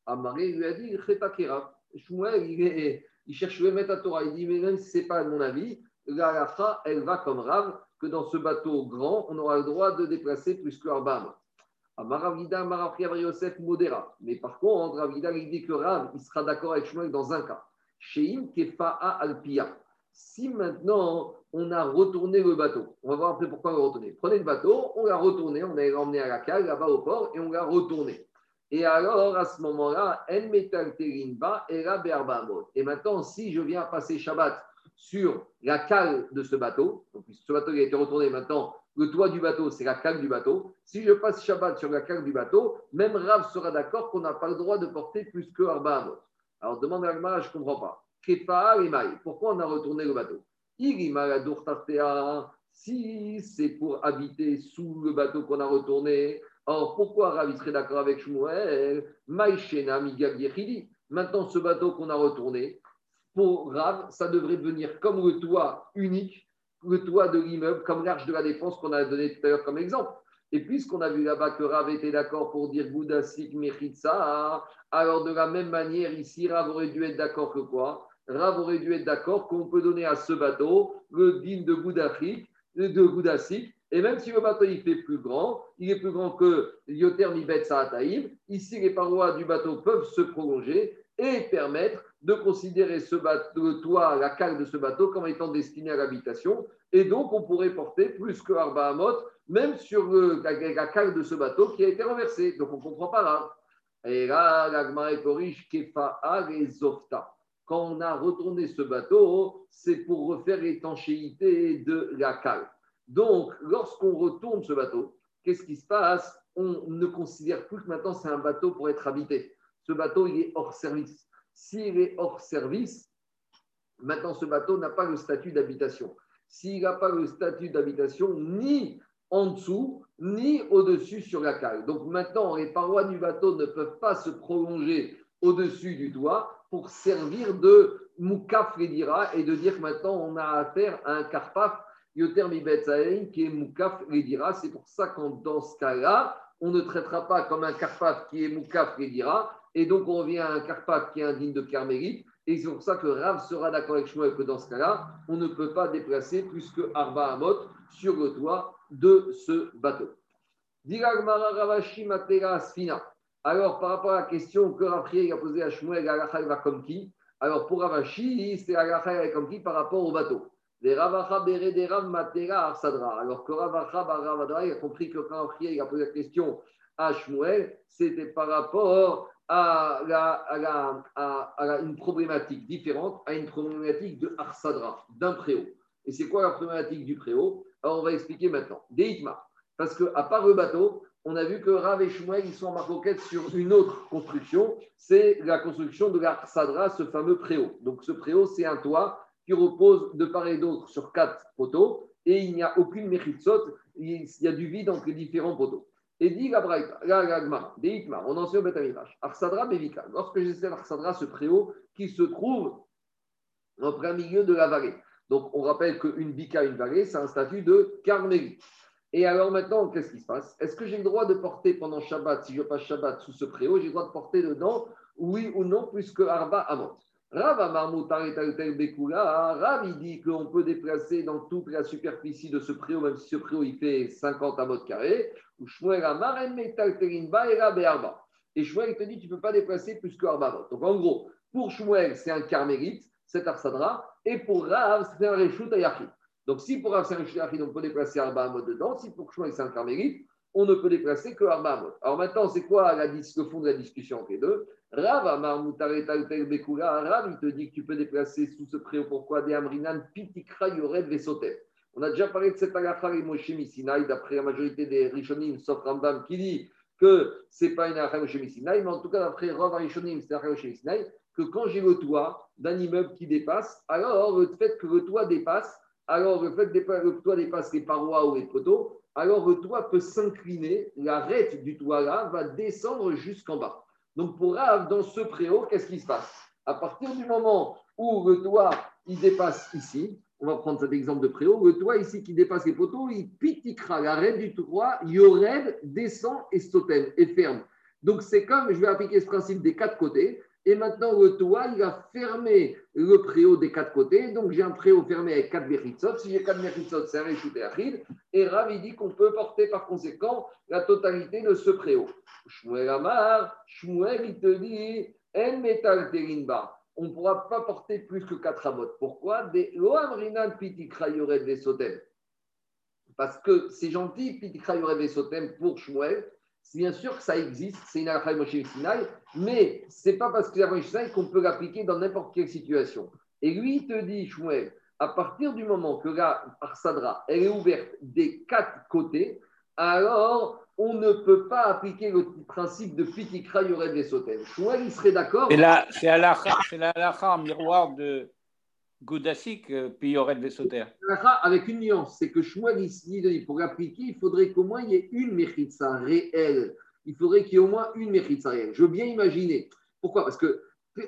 Amaré lui a dit Ilcheta kerav. Shmuel, il, il cherche le mettre à Torah. Il dit Mais même si ce n'est pas mon avis, la elle va comme Rav, que dans ce bateau grand, on aura le droit de déplacer plus que Barba Amot. Maravida, Marafria, Yosef, Modera. Mais par contre, Ravida, il dit que Rav, il sera d'accord avec Shmuel dans un cas. Sheim Kefa'a Alpia. Si maintenant on a retourné le bateau, on va voir après pourquoi on l'a retourné. Prenez le bateau, on l'a retourné, on l'a emmené à la cale, là-bas au port, et on l'a retourné. Et alors, à ce moment-là, En Metal Terinba et la Et maintenant, si je viens passer Shabbat sur la cale de ce bateau, donc ce bateau a été retourné maintenant, le toit du bateau, c'est la cale du bateau. Si je passe Shabbat sur la cale du bateau, même Rav sera d'accord qu'on n'a pas le droit de porter plus que Arba alors demande à Agmara, je ne comprends pas. Pourquoi on a retourné le bateau? Si c'est pour habiter sous le bateau qu'on a retourné, alors pourquoi Rav serait d'accord avec Shmuel? Maintenant, ce bateau qu'on a retourné, pour Rav, ça devrait devenir comme le toit unique, le toit de l'immeuble, comme l'arche de la défense qu'on a donné tout à l'heure comme exemple. Et puisqu'on a vu là-bas que Rav était d'accord pour dire Goudasik Mechitsa, alors de la même manière, ici, Rav aurait dû être d'accord que quoi? Rav aurait dû être d'accord qu'on peut donner à ce bateau le din de Goudafik, de et même si le bateau il plus grand, il est plus grand que Yoter Mibet ici les parois du bateau peuvent se prolonger et permettre de considérer ce bateau, le toit, la cale de ce bateau comme étant destiné à l'habitation. Et donc, on pourrait porter plus que Arba Amot, même sur la, cale de ce bateau qui a été renversé. Donc, on ne comprend pas là. Et là, l'agma est corrige Kefa et Zofta. Quand on a retourné ce bateau, c'est pour refaire l'étanchéité de la cale. Donc, lorsqu'on retourne ce bateau, qu'est-ce qui se passe? On ne considère plus que maintenant c'est un bateau pour être habité. Ce bateau, il est hors service. S'il est hors service, maintenant ce bateau n'a pas le statut d'habitation. S'il n'a pas le statut d'habitation, ni en dessous, ni au-dessus sur la cale. Donc maintenant, les parois du bateau ne peuvent pas se prolonger au-dessus du toit pour servir de moukaf redira et de dire que maintenant on a affaire à un yoter qui est moukaf. C'est pour ça que dans ce cas-là, on ne traitera pas comme un carpaf qui est moukaf et donc, on revient à un Karpat qui est indigne de carmélite. Et c'est pour ça que Rav sera d'accord avec Shmuel que dans ce cas-là, on ne peut pas déplacer plus que Arba Amot sur le toit de ce bateau. Alors, par rapport à la question que Rav a posée à Shmuel, va comme Alors, pour Ravashi, c'est Agacha comme qui par rapport au bateau? Alors que Ravacha a compris que quand Rav a posé la question à Shmuel, c'était par rapport à, une problématique différente, à une problématique de Arsadra, d'un préau. Et c'est quoi la problématique du préau? Alors, on va expliquer maintenant. Deitma. Parce qu'à part le bateau, on a vu que Rav et Shmuel, ils sont en marcoquette sur une autre construction. C'est la construction de l'Arsadra, ce fameux préau. Donc, ce préau, c'est un toit qui repose de part et d'autre sur quatre poteaux et il n'y a aucune méritsot. Il y a du vide entre les différents poteaux. Et dit la Deitma, on enseigne au Betamidrash, Arsadra Bevika. Lorsque j'essaie Arsadra, ce préau qui se trouve en plein milieu de la vallée. Donc, on rappelle qu'une bika, une vallée, c'est un statut de carmélite. Et alors maintenant, qu'est-ce qui se passe? Est-ce que j'ai le droit de porter pendant Shabbat, si je passe Shabbat sous ce préau, j'ai le droit de porter dedans, oui ou non, puisque Arba Amot Rav Rav il dit qu'on peut déplacer dans toute la superficie de ce préau, même si ce préau il fait 50 mètres carrés. Et Shmuel te dit tu ne peux pas déplacer plus que Arba Donc en gros, pour Shmuel, c'est un carmélite, c'est Arsadra, et pour Rav, c'est un Reshut. Donc si pour Rav, c'est un Reshut Ayachid, on peut déplacer Arba dedans. Si pour Shmuel, c'est un carmélite, on ne peut déplacer que Arba Alors maintenant, c'est quoi la, le fond de la discussion entre les deux? Rav, Rav, il te dit que tu peux déplacer sous ce préau. Pourquoi? Des Amrinan, Pitikra, Yored, Vesotet. On a déjà parlé de cette agafa et d'après la majorité des Rishonim, sauf Rambam, qui dit que ce n'est pas une agafa mais en tout cas, d'après Rav Rishonim, c'est agafa Misinaï, que quand j'ai le toit d'un immeuble qui dépasse, alors le fait que le toit dépasse, alors le fait que le toit dépasse les parois ou les poteaux, alors le toit peut s'incliner, l'arête du toit là va descendre jusqu'en bas. Donc pour Rav, dans ce préau, qu'est-ce qui se passe? À partir du moment où le toit il dépasse ici, on va prendre cet exemple de préau, le toit ici qui dépasse les poteaux, il pitikra, l'arête du toit, yored, descend et stotem, et ferme. Donc c'est comme, je vais appliquer ce principe des quatre côtés, et maintenant le toit, il va fermer le préau des quatre côtés, donc j'ai un préau fermé avec quatre méritsot, si j'ai quatre méritsot, c'est un réchouté achid, et Rav, dit qu'on peut porter par conséquent la totalité de ce préau. Shmuel Amar, Shmuel, il te dit, en metal terinba. On ne pourra pas porter plus que 4 amot. Pourquoi? Des loamrinan. Parce que c'est gentil, pitikra des pour Shmuel. Bien sûr que ça existe, c'est une alakha Moshe Sinai, mais ce n'est pas parce qu'il y a Moshe Sinai qu'on peut l'appliquer dans n'importe quelle situation. Et lui, il te dit, Shmuel, à partir du moment que la Arsadra, elle est ouverte des quatre côtés, alors on ne peut pas appliquer le principe de Pitikra Yored des Sotem. Shmuel, il serait d'accord. C'est la, c'est la, miroir de, Goudasik, vaisseau terre. Avec une nuance, c'est que Shmuel, ici, pour l'appliquer, il faudrait qu'au moins il y ait une Mechitsa réelle. Il faudrait qu'il y ait au moins une Mechitsa réelle. Je veux bien imaginer. Pourquoi? Parce que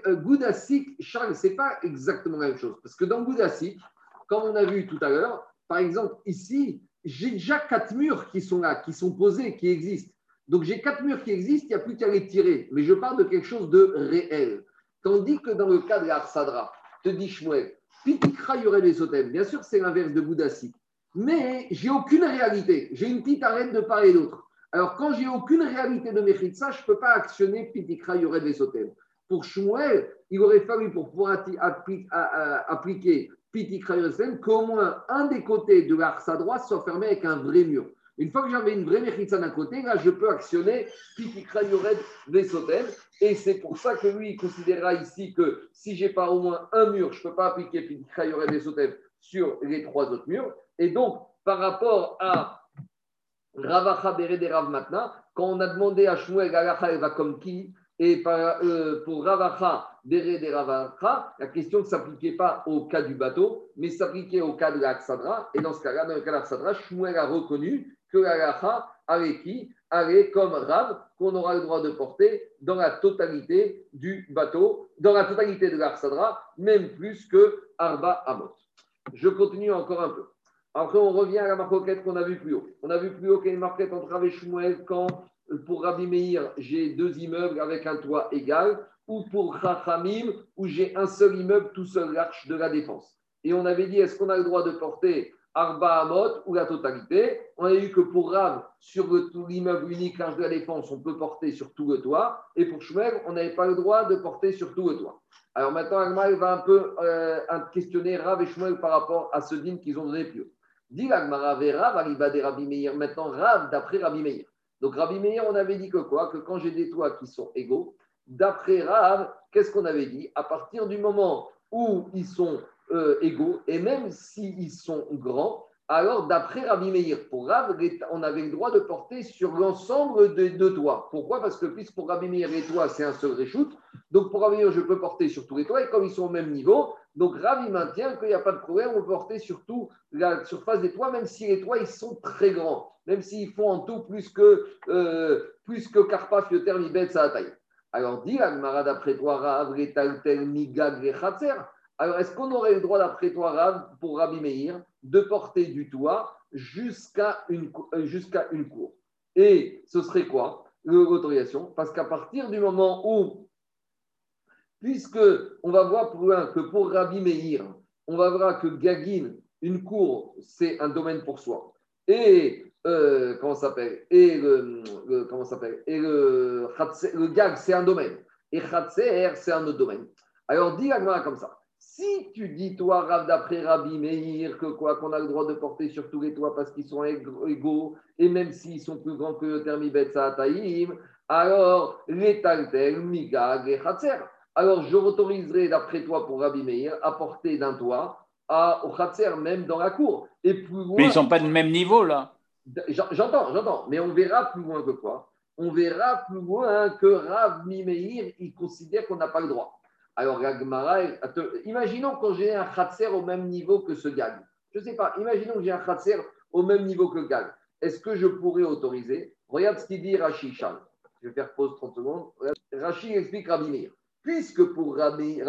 euh, Goudasik, Charles, ce n'est pas exactement la même chose. Parce que dans Goudasik, comme on a vu tout à l'heure, par exemple, ici, j'ai déjà quatre murs qui sont là, qui sont posés, qui existent. Donc j'ai quatre murs qui existent, il n'y a plus qu'à les tirer. Mais je parle de quelque chose de réel. Tandis que dans le cas de l'Arsadra, te dit Shmuel, Pitikra aurait les Bien sûr, c'est l'inverse de Bouddhassi. Mais j'ai aucune réalité. J'ai une petite arène de part et d'autre. Alors, quand j'ai aucune réalité de Mechitsa, je ne peux pas actionner Pitikra aurait les Pour Shmuel, il aurait fallu, pour pouvoir appliquer Pitikra qu'au moins un des côtés de l'Arsa droite soit fermé avec un vrai mur. Une fois que j'avais une vraie Mechitsa d'un côté, là, je peux actionner Pitikra Yored Vesotem. Et c'est pour ça que lui, il considérera ici que si j'ai pas au moins un mur, je ne peux pas appliquer Pitikra Yored Vesotem sur les trois autres murs. Et donc, par rapport à Ravacha Bered et Rav maintenant, quand on a demandé à Shmuel Galacha, va comme qui et euh, pour Ravacha, Ravacha, la question ne s'appliquait pas au cas du bateau, mais s'appliquait au cas de l'Aksadra. Et dans ce cas-là, dans le cas de l'Aksadra, Shmuel a reconnu que la avec qui allait comme Rav qu'on aura le droit de porter dans la totalité du bateau, dans la totalité de l'Arsadra, même plus que Arba Amot. Je continue encore un peu. Après, on revient à la marquette qu'on a vue plus haut. On a vu plus haut qu'il y a une marquette entre Rav et Shmuel quand, pour Rabbi Meir, j'ai deux immeubles avec un toit égal, ou pour Chachamim, où j'ai un seul immeuble, tout seul, l'arche de la défense. Et on avait dit, est-ce qu'on a le droit de porter Arba Amot ou la totalité. On a vu que pour Rav, sur l'immeuble unique, l'âge de la défense, on peut porter sur tout le toit. Et pour Shmuel, on n'avait pas le droit de porter sur tout le toit. Alors maintenant, Agma va un peu euh, questionner Rav et Shmuel par rapport à ce dîme qu'ils ont donné plus haut. Dit Agmara Rav, des Rabbi Meir. Maintenant, Rav d'après Rabbi Meir. Donc Rabbi Meir, on avait dit que quoi? Que quand j'ai des toits qui sont égaux, d'après Rav, qu'est-ce qu'on avait dit? À partir du moment où ils sont euh, égaux, et même s'ils sont grands, alors d'après Rabbi Meir, pour Rav, on avait le droit de porter sur l'ensemble de deux toits. Pourquoi? Parce que puisque pour Rabbi Meir, les toits, c'est un seul réchoute, donc pour Rabbi Meir, je peux porter sur tous les toits, et comme ils sont au même niveau, donc Rav, maintient qu'il n'y a pas de problème, on peut porter sur toute la surface des toits, même si les toits, ils sont très grands, même s'ils font en tout plus que, euh, plus que Karpa, Fioter, Mibet, taille. Alors, dit Agmara d'après toi, Rav, Retaltel, Migag, alors, est-ce qu'on aurait le droit, d'après toi, pour Rabbi Meir, de porter du toit jusqu'à une, euh, une cour? Et ce serait quoi l'autorisation? Parce qu'à partir du moment où, puisque on va voir que pour Rabbi Meir, on va voir que Gagin, une cour, c'est un domaine pour soi. Et euh, comment s'appelle? Et le, le, gag, c'est un domaine. Et Khatser, c'est un autre domaine. Alors, dis la comme ça. Si tu dis, toi, Rav, d'après Rabbi Meir, que quoi, qu'on a le droit de porter sur tous les toits parce qu'ils sont égaux, et même s'ils sont plus grands que le Termibet Taïm, alors les Taltel, Migag et Khatser. Alors je m'autoriserai, d'après toi, pour Rabbi Meir, à porter d'un toit à, au Khatser, même dans la cour. Et plus loin, mais ils ne sont pas du même niveau, là. J'entends, j'entends. Mais on verra plus loin que quoi? On verra plus loin que Rav Meir, il considère qu'on n'a pas le droit. Alors, imaginons quand j'ai un khatser au même niveau que ce gag. Je ne sais pas, imaginons que j'ai un khatser au même niveau que le gag. Est-ce que je pourrais autoriser? Regarde ce qu'il dit Rashi Charles. Je vais faire pause 30 secondes. Rashi explique Rabbi. Puisque pour Rabbi,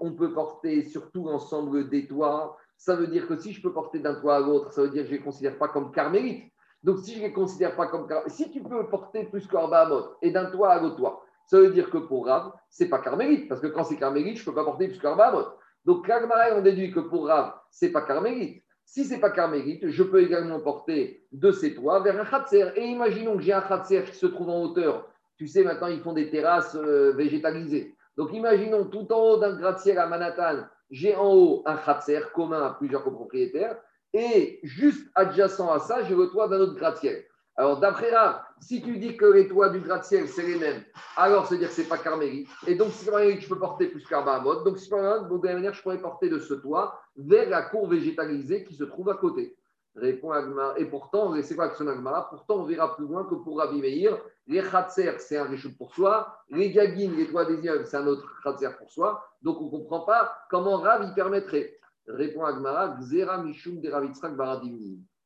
on peut porter sur tout l'ensemble des toits, ça veut dire que si je peux porter d'un toit à l'autre, ça veut dire que je ne les considère pas comme carmélites. Donc, si je ne les considère pas comme carmélites, si tu peux porter plus qu'Arba et d'un toit à l'autre toit, ça veut dire que pour Rav, ce n'est pas carmélite, parce que quand c'est carmélite, je peux pas porter plus qu'Arba Donc, Kagmara, on déduit que pour Rav, ce n'est pas carmélite. Si ce n'est pas carmélite, je peux également porter de ces toits vers un khatser. Et imaginons que j'ai un khatser qui se trouve en hauteur. Tu sais, maintenant, ils font des terrasses euh, végétalisées. Donc, imaginons tout en haut d'un gratte-ciel à Manhattan, j'ai en haut un khatser commun à plusieurs copropriétaires. Et juste adjacent à ça, j'ai le toit d'un autre gratte-ciel. Alors, d'après là, si tu dis que les toits du gratte-ciel, c'est les mêmes, alors c'est dire que ce n'est pas carmélite. Et donc, si c'est je peux porter plus qu'Arba mode. Donc, si de la manière, je pourrais porter de ce toit vers la cour végétalisée qui se trouve à côté. Répond Agmara. Et pourtant, c'est quoi l'action Agmara Pourtant, on verra plus loin que pour Rabbi Meir, les Khatser, c'est un réchute pour soi. Les Gagin, les toits des immeubles, c'est un autre Khatser pour soi. Donc, on ne comprend pas comment Rav y permettrait. Répond Agmara, Xera Mishum de Baradim.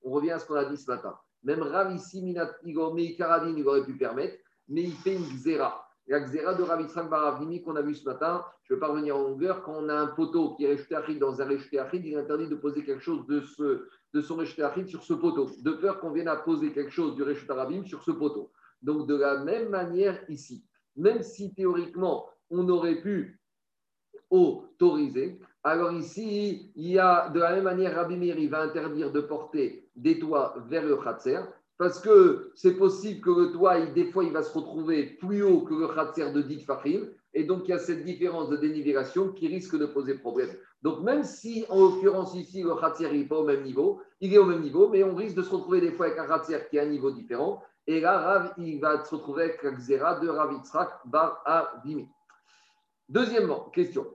On revient à ce qu'on a dit ce matin. Même Rav ici, Minat Igor Karadin, il aurait pu permettre, mais il fait une Xera. La Xera de Ravitzrak Baravdimi qu'on a vu ce matin, je ne vais pas revenir en longueur, quand on a un poteau qui est rejeté dans un rejeté il est interdit de poser quelque chose de, ce, de son rejeté sur ce poteau, de peur qu'on vienne à poser quelque chose du rejeté sur ce poteau. Donc de la même manière ici, même si théoriquement on aurait pu autoriser, alors ici, il y a de la même manière, Rabbi il va interdire de porter des toits vers le Khatser, parce que c'est possible que le toit, des fois, il va se retrouver plus haut que le khatser de dit Fahim, et donc il y a cette différence de dénivellation qui risque de poser problème. Donc même si, en l'occurrence ici, le khatser n'est pas au même niveau, il est au même niveau, mais on risque de se retrouver des fois avec un khatser qui a un niveau différent, et là, Rav, il va se retrouver avec la xéra de Rav Yitzhak Bar Avimi. Deuxièmement, question.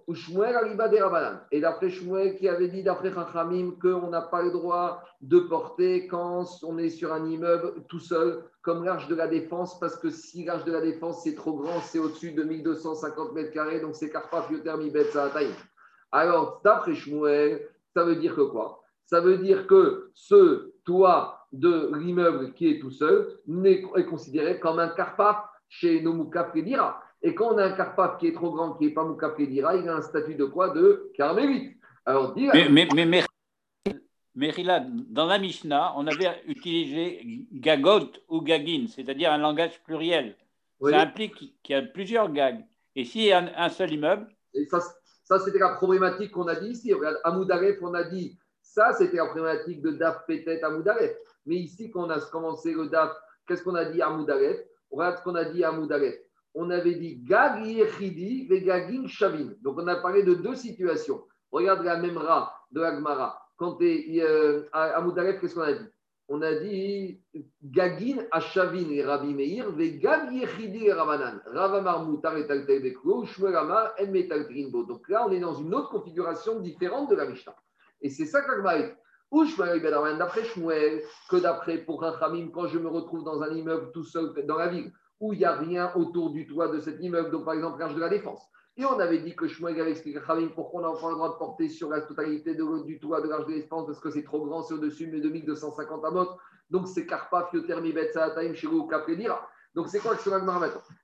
Et d'après Shmuel qui avait dit d'après Chachamim qu'on n'a pas le droit de porter quand on est sur un immeuble tout seul, comme l'arche de la défense, parce que si l'arche de la défense c'est trop grand, c'est au-dessus de 1250 mètres carrés, donc c'est Karpaf Yotermi taille. Alors, d'après Shmuel, ça veut dire que quoi? Ça veut dire que ce toit de l'immeuble qui est tout seul est considéré comme un Karpaf chez Nomukaf Kedira. Et quand on a un carpath qui est trop grand, qui n'est pas Mouka il a un statut de quoi De carmélite. Alors, mais, mais, mais, mais, dans la Mishnah, on avait utilisé gagot ou gagin, c'est-à-dire un langage pluriel. Ça implique qu'il y a plusieurs gags. Et s'il y a un, seul immeuble. Et ça, ça c'était la problématique qu'on a dit ici. Regarde, à Moudaref, on a dit ça, c'était la problématique de Daf Pétet à Moudaref. Mais ici, quand on a commencé le Daf, qu'est-ce qu'on a dit à Moudaref Regarde ce qu'on a dit à Moudaref on avait dit Gag Yechidi Vegagin Shavin. Donc on a parlé de deux situations. Regarde la même ra de Agmara. Quand tu euh, à qu'est-ce qu'on a dit? On a dit Gagin Ashavin et Rabbi Meir, Vegag Yechidi et Ravanan. Ravamar Moutar et Taltel Beklo, Shmuelama en Metal. Donc là, on est dans une autre configuration différente de la Mishnah. Et c'est ça qu'Agmara dit. Ou d'après Shmuel, que d'après pour Rachamim, quand je me retrouve dans un immeuble tout seul dans la ville, où il n'y a rien autour du toit de cet immeuble, donc par exemple l'arche de la défense. Et on avait dit que Shmuel avait expliqué à pourquoi on n'a pas le droit de porter sur la totalité de, du toit de l'arche de défense parce que c'est trop grand, c'est au-dessus de 2250 amot. Donc c'est Karpa, Fiotermi, Betsaataim, Shirou, Kapredira. Donc c'est quoi que sur maintenant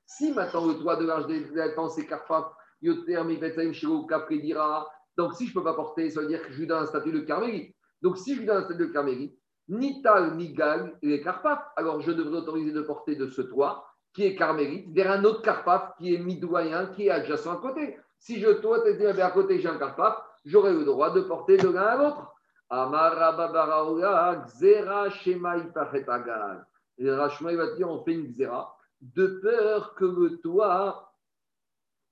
Si maintenant le toit de l'arche de défense c'est Karpa, Fiotermi, Betsaim, Shirou, Kapredira, donc si je ne peux pas porter, ça veut dire que je lui donne un statut de Carmélie. Donc si je lui donne un statut de Carmélie, ni Tal, ni Gal, les Karpaf, alors je devrais autoriser de porter de ce toit qui est carmélite, vers un autre carpaf qui est midoyen, qui est adjacent à côté. Si je, toi, tu dis, à côté, j'ai un carpaf, j'aurais le droit de porter de l'un à l'autre. Xera Shema Et Rachma, il va dire, on fait une Xera, de peur que le toit,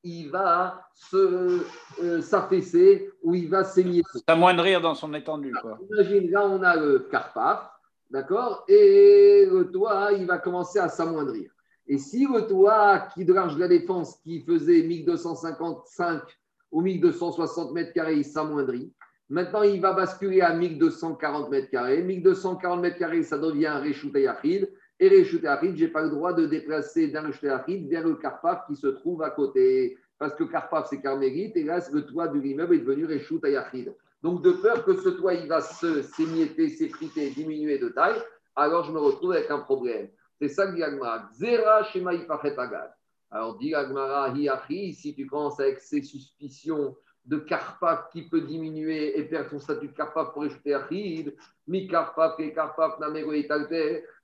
il va se, euh, s'affaisser ou il va saigner. S'amoindrir dans son étendue. Quoi. Imagine, là, on a le carpaf, d'accord Et le toit, il va commencer à s'amoindrir. Et si le toit qui de la défense qui faisait 1255 ou 1260 mètres carrés, il s'amoindrit, maintenant il va basculer à 1240 mètres carrés. 1240 mètres carrés, ça devient un Yachid. Et Yachid, je n'ai pas le droit de déplacer d'un Yachid vers le Karpaf qui se trouve à côté. Parce que Karpaf, c'est Carmérite, et là, le toit de l'immeuble est devenu Yachid. Donc, de peur que ce toit, il va s'émietter, s'effriter, diminuer de taille, alors je me retrouve avec un problème. C'est ça que dit Agmara. Zera Shema Agad. Alors dit Agmara, Hiachi, si tu commences avec ces suspicions de Karpaf qui peut diminuer et perdre son statut de Karpaf pour ajouter Achid, mi Karpaf et Karpaf Namero et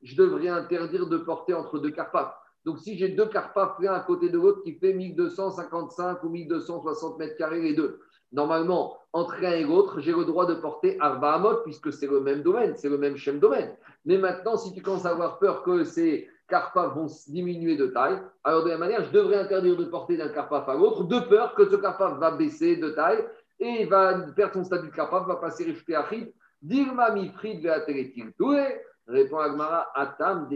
je devrais interdire de porter entre deux Karpaf. Donc si j'ai deux Karpaf l'un à côté de l'autre qui fait 1255 ou 1260 mètres carrés les deux, Normalement, entre l'un et l'autre, j'ai le droit de porter Arba Amot, puisque c'est le même domaine, c'est le même schéma domaine. Mais maintenant, si tu commences à avoir peur que ces carpaf vont diminuer de taille, alors de la manière, je devrais interdire de porter d'un carpaf à l'autre, de peur que ce carpaf va baisser de taille et va perdre son statut de carpaf, va passer à Achid. Dirma mi frid Répond Agmara, Atam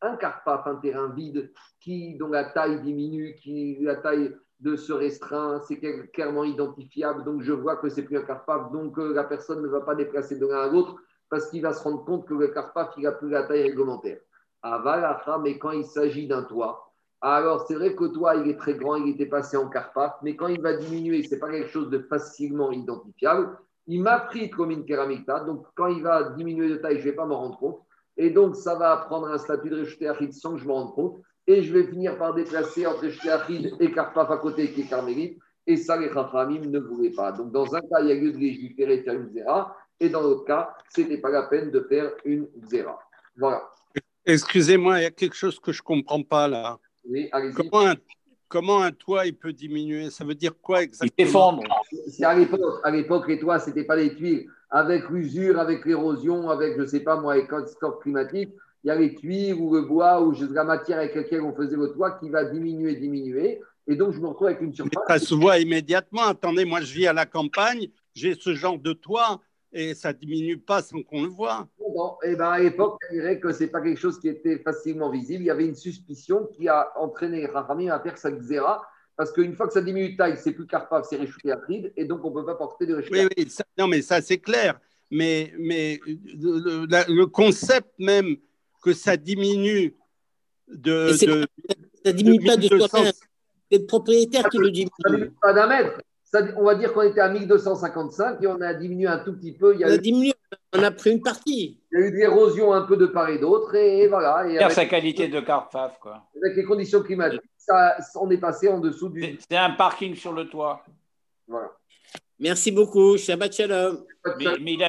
Un carpaf, un terrain vide, qui, dont la taille diminue, qui la taille de se restreindre, c'est clairement identifiable, donc je vois que c'est plus un carpaf, donc euh, la personne ne va pas déplacer de l'un à l'autre parce qu'il va se rendre compte que le carpaf, il a plus la taille réglementaire. Avalacha, mais quand il s'agit d'un toit, alors c'est vrai que le toit, il est très grand, il était passé en carpaf, mais quand il va diminuer, ce n'est pas quelque chose de facilement identifiable. Il m'a pris comme une kéramicta, donc quand il va diminuer de taille, je ne vais pas m'en rendre compte. Et donc, ça va prendre un statut de rejeté sans que je me rende compte. Et je vais finir par déplacer entre rejeté Achid et Karpaf à côté qui est carmélite. Et ça, les Chachamim ne voulaient pas. Donc, dans un cas, il y a lieu de légiférer et faire une zéra. Et dans l'autre cas, ce n'était pas la peine de faire une zéra. Voilà. Excusez-moi, il y a quelque chose que je ne comprends pas là. Oui, comment, un, comment un toit il peut diminuer? Ça veut dire quoi exactement? Il s'effondre. À l'époque, les toits, ce n'était pas des tuiles avec l'usure, avec l'érosion, avec, je ne sais pas moi, les catastrophes climatiques, il y a les cuivres ou le bois ou la matière avec laquelle on faisait le toit qui va diminuer, diminuer. Et donc, je me retrouve avec une surface. Ça se voit immédiatement. Attendez, moi, je vis à la campagne, j'ai ce genre de toit et ça ne diminue pas sans qu'on le voit. Bon, et eh ben, à l'époque, on dirait que ce n'est pas quelque chose qui était facilement visible. Il y avait une suspicion qui a entraîné Rahami à faire sa xéra parce qu'une fois que ça diminue de taille, c'est plus carpaf, c'est réchauffé ride, et donc on ne peut pas porter de réchauffé. Oui, oui, non, mais ça c'est clair. Mais, mais le, concept même que ça diminue de. de ça diminue pas de soi-même. C'est le propriétaire qui le diminue. Ça diminue pas d'un mètre. on va dire qu'on était à 1255 et on a diminué un tout petit peu. Il y a on a diminué, on a pris une partie. Il y a eu de l'érosion un peu de part et d'autre, et, voilà. Et avec, sa qualité de carpaf, quoi. Avec les conditions climatiques on est passé en dessous du. C'est un parking sur le toit. Voilà. Merci beaucoup. Shabbat shalom. Mais,